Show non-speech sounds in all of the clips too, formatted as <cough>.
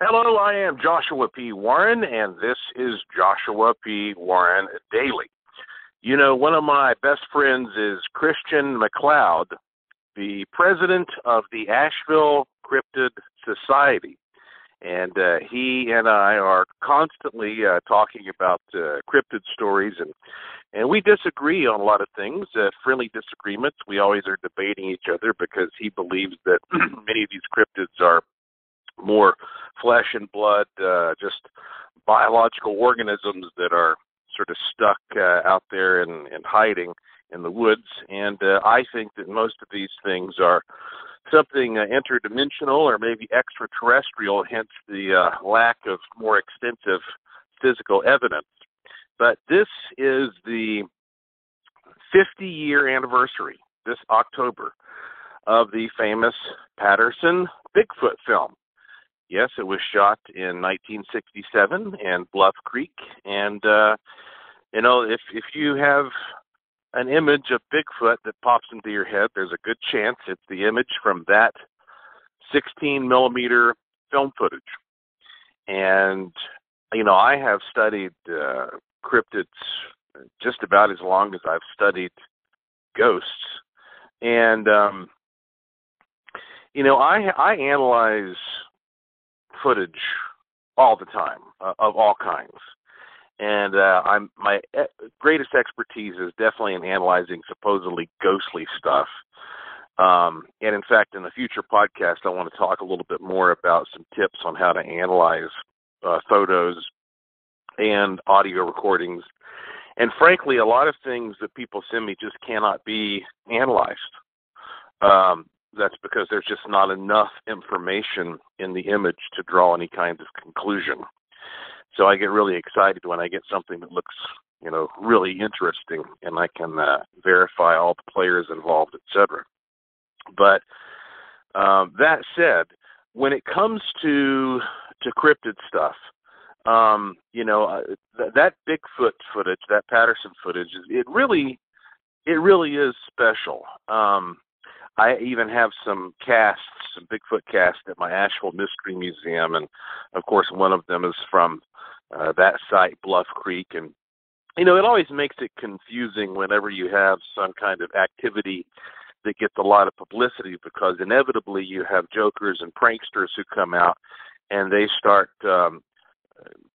Hello, I am Joshua P. Warren, and this is Joshua P. Warren Daily. You know, one of my best friends is Christian McLeod, the president of the Asheville Cryptid Society. And uh, he and I are constantly uh, talking about uh, cryptid stories, and and we disagree on a lot of things. Uh, friendly disagreements. We always are debating each other because he believes that <clears throat> many of these cryptids are more flesh and blood, uh, just biological organisms that are sort of stuck uh, out there and, and hiding in the woods. And uh, I think that most of these things are something uh, interdimensional or maybe extraterrestrial, hence the uh, lack of more extensive physical evidence. But this is the 50 year anniversary this October of the famous Patterson Bigfoot film. Yes, it was shot in 1967 in Bluff Creek, and uh, you know if if you have an image of Bigfoot that pops into your head, there's a good chance it's the image from that 16 millimeter film footage. And you know, I have studied uh, cryptids just about as long as I've studied ghosts, and um, you know, I I analyze footage all the time uh, of all kinds. And uh, I'm my e- greatest expertise is definitely in analyzing supposedly ghostly stuff. Um, and in fact, in the future podcast, I want to talk a little bit more about some tips on how to analyze uh, photos and audio recordings. And frankly, a lot of things that people send me just cannot be analyzed. Um, that's because there's just not enough information in the image to draw any kind of conclusion. So I get really excited when I get something that looks, you know, really interesting, and I can uh, verify all the players involved, etc. But um, that said, when it comes to to cryptid stuff, um, you know, uh, th- that Bigfoot footage, that Patterson footage, it really, it really is special. Um, I even have some casts, some Bigfoot casts at my Asheville Mystery Museum, and of course, one of them is from uh, that site, Bluff Creek, and you know, it always makes it confusing whenever you have some kind of activity that gets a lot of publicity because inevitably you have jokers and pranksters who come out and they start um,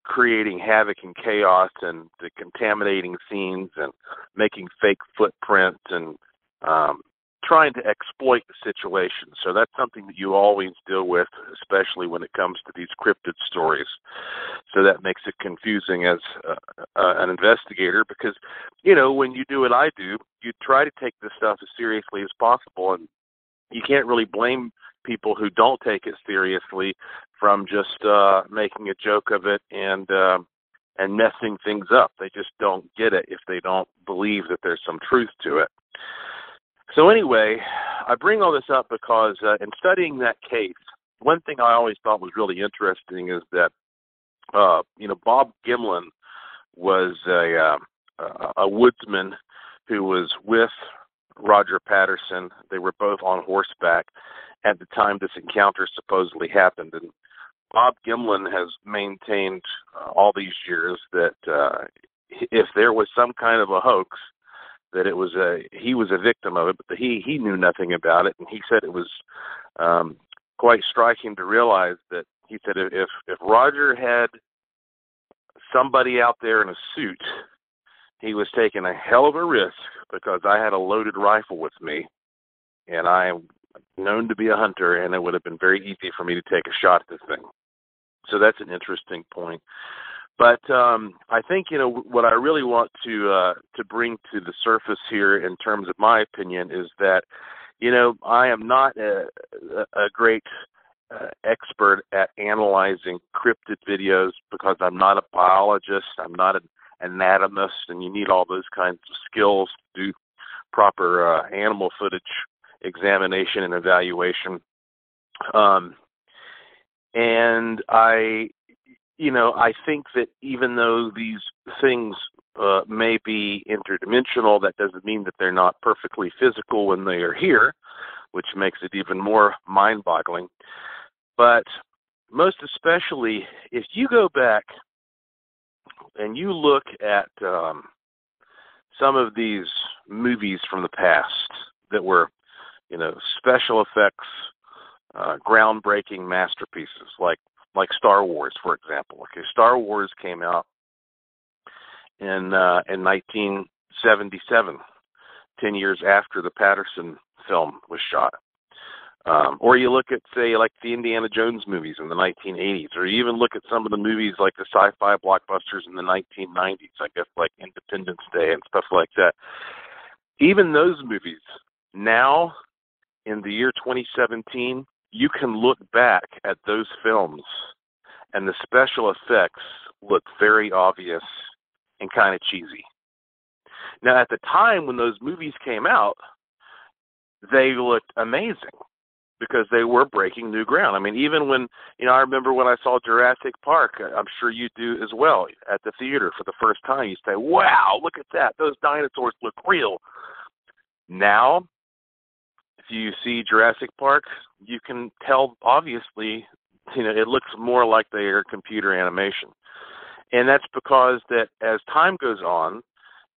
creating havoc and chaos and the contaminating scenes and making fake footprints and um, trying to exploit the situation. So that's something that you always deal with, especially when it comes to these cryptid stories. So that makes it confusing as uh, uh, an investigator because, you know, when you do what I do, you try to take this stuff as seriously as possible, and you can't really blame people who don't take it seriously from just uh, making a joke of it and. Uh, and messing things up. They just don't get it if they don't believe that there's some truth to it. So anyway, I bring all this up because uh, in studying that case, one thing I always thought was really interesting is that uh, you know Bob Gimlin was a uh, a woodsman who was with Roger Patterson. They were both on horseback at the time this encounter supposedly happened, and Bob Gimlin has maintained uh, all these years that uh, if there was some kind of a hoax, that it was a he was a victim of it, but he he knew nothing about it, and he said it was um, quite striking to realize that he said if if Roger had somebody out there in a suit, he was taking a hell of a risk because I had a loaded rifle with me, and I am known to be a hunter, and it would have been very easy for me to take a shot at this thing. So that's an interesting point. But um, I think you know what I really want to uh, to bring to the surface here, in terms of my opinion, is that you know I am not a, a great uh, expert at analyzing cryptid videos because I'm not a biologist, I'm not an anatomist, and you need all those kinds of skills to do proper uh, animal footage examination and evaluation. Um, and I you know, I think that even though these things uh, may be interdimensional, that doesn't mean that they're not perfectly physical when they are here, which makes it even more mind boggling. But most especially if you go back and you look at um, some of these movies from the past that were, you know, special effects, uh, groundbreaking masterpieces, like like Star Wars, for example. Okay, Star Wars came out in uh, in 1977, ten years after the Patterson film was shot. Um, or you look at, say, like the Indiana Jones movies in the 1980s, or you even look at some of the movies like the sci-fi blockbusters in the 1990s, I guess like Independence Day and stuff like that. Even those movies, now in the year 2017, you can look back at those films and the special effects look very obvious and kind of cheesy. Now, at the time when those movies came out, they looked amazing because they were breaking new ground. I mean, even when you know, I remember when I saw Jurassic Park. Uh, I'm sure you do as well at the theater for the first time. You say, "Wow, look at that! Those dinosaurs look real." Now, you see Jurassic Park, you can tell obviously, you know, it looks more like they are computer animation, and that's because that as time goes on,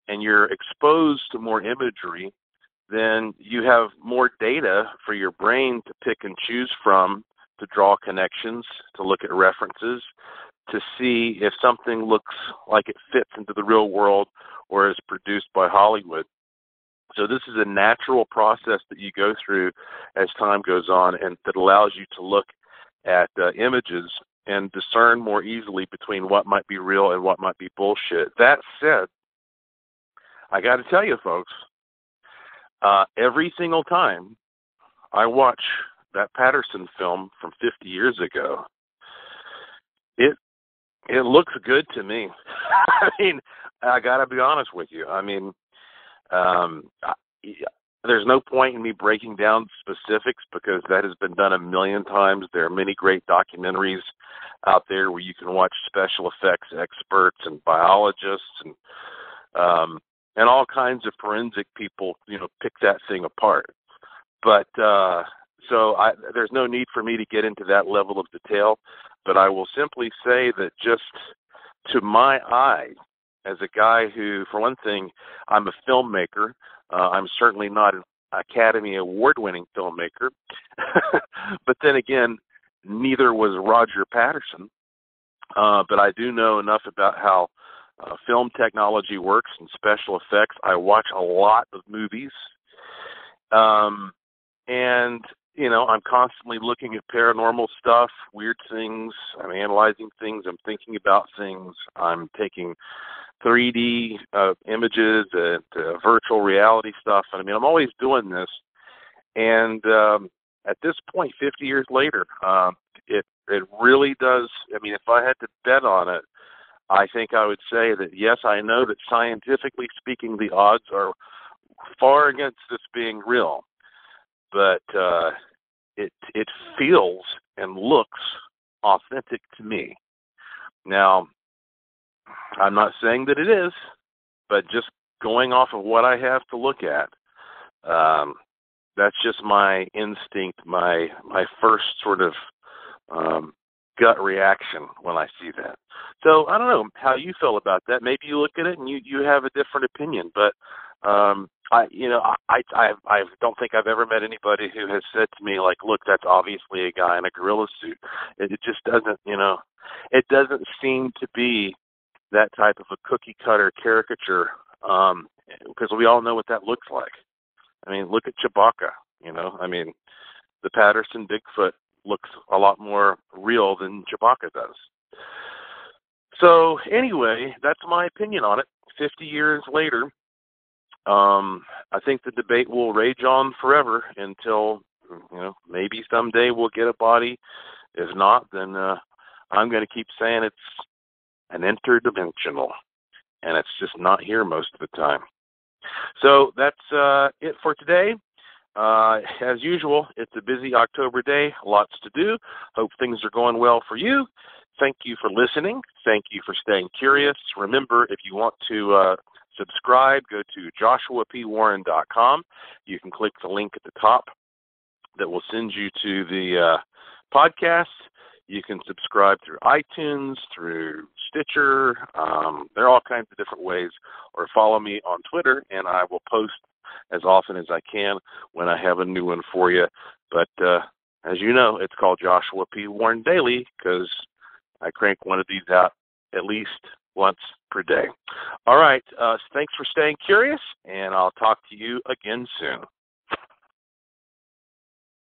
and you're exposed to more imagery then you have more data for your brain to pick and choose from to draw connections, to look at references, to see if something looks like it fits into the real world or is produced by Hollywood. So this is a natural process that you go through as time goes on and that allows you to look at uh, images and discern more easily between what might be real and what might be bullshit. That said, I got to tell you folks, uh, every single time I watch that Patterson film from 50 years ago, it it looks good to me. <laughs> I mean, I got to be honest with you. I mean, um, I, there's no point in me breaking down specifics because that has been done a million times. There are many great documentaries out there where you can watch special effects experts and biologists and um, and all kinds of forensic people, you know, pick that thing apart. But uh, so I, there's no need for me to get into that level of detail. But I will simply say that just to my eye, as a guy who, for one thing, I'm a filmmaker. Uh, I'm certainly not an Academy Award-winning filmmaker, <laughs> but then again, neither was Roger Patterson. Uh, but I do know enough about how uh, film technology works and special effects. I watch a lot of movies. Um, and, you know, I'm constantly looking at paranormal stuff, weird things. I'm analyzing things. I'm thinking about things. I'm taking 3D uh, images and uh, virtual reality stuff. And I mean, I'm always doing this. And um, at this point, 50 years later, uh, it it really does. I mean, if I had to bet on it, I think I would say that yes, I know that scientifically speaking, the odds are far against this being real, but uh, it it feels and looks authentic to me. Now, I'm not saying that it is, but just going off of what I have to look at, um, that's just my instinct, my my first sort of um, gut reaction when I see that. So I don't know how you feel about that. Maybe you look at it and you you have a different opinion, but um I you know I I I don't think I've ever met anybody who has said to me like, look, that's obviously a guy in a gorilla suit. It, it just doesn't you know, it doesn't seem to be that type of a cookie cutter caricature um because we all know what that looks like. I mean, look at Chewbacca. You know, I mean, the Patterson Bigfoot looks a lot more real than Chewbacca does. So anyway, that's my opinion on it. Fifty years later, um, I think the debate will rage on forever until you know maybe someday we'll get a body. If not, then uh, I'm going to keep saying it's an interdimensional, and it's just not here most of the time. So that's uh, it for today. Uh, as usual, it's a busy October day, lots to do. Hope things are going well for you. Thank you for listening. Thank you for staying curious. Remember, if you want to uh, subscribe, go to joshuapwarren.com. You can click the link at the top that will send you to the uh, podcast. You can subscribe through iTunes, through Stitcher. Um, there are all kinds of different ways. Or follow me on Twitter, and I will post as often as I can when I have a new one for you. But uh, as you know, it's called Joshua P. Warren Daily because I crank one of these out at least once per day. All right. Uh, thanks for staying curious, and I'll talk to you again soon.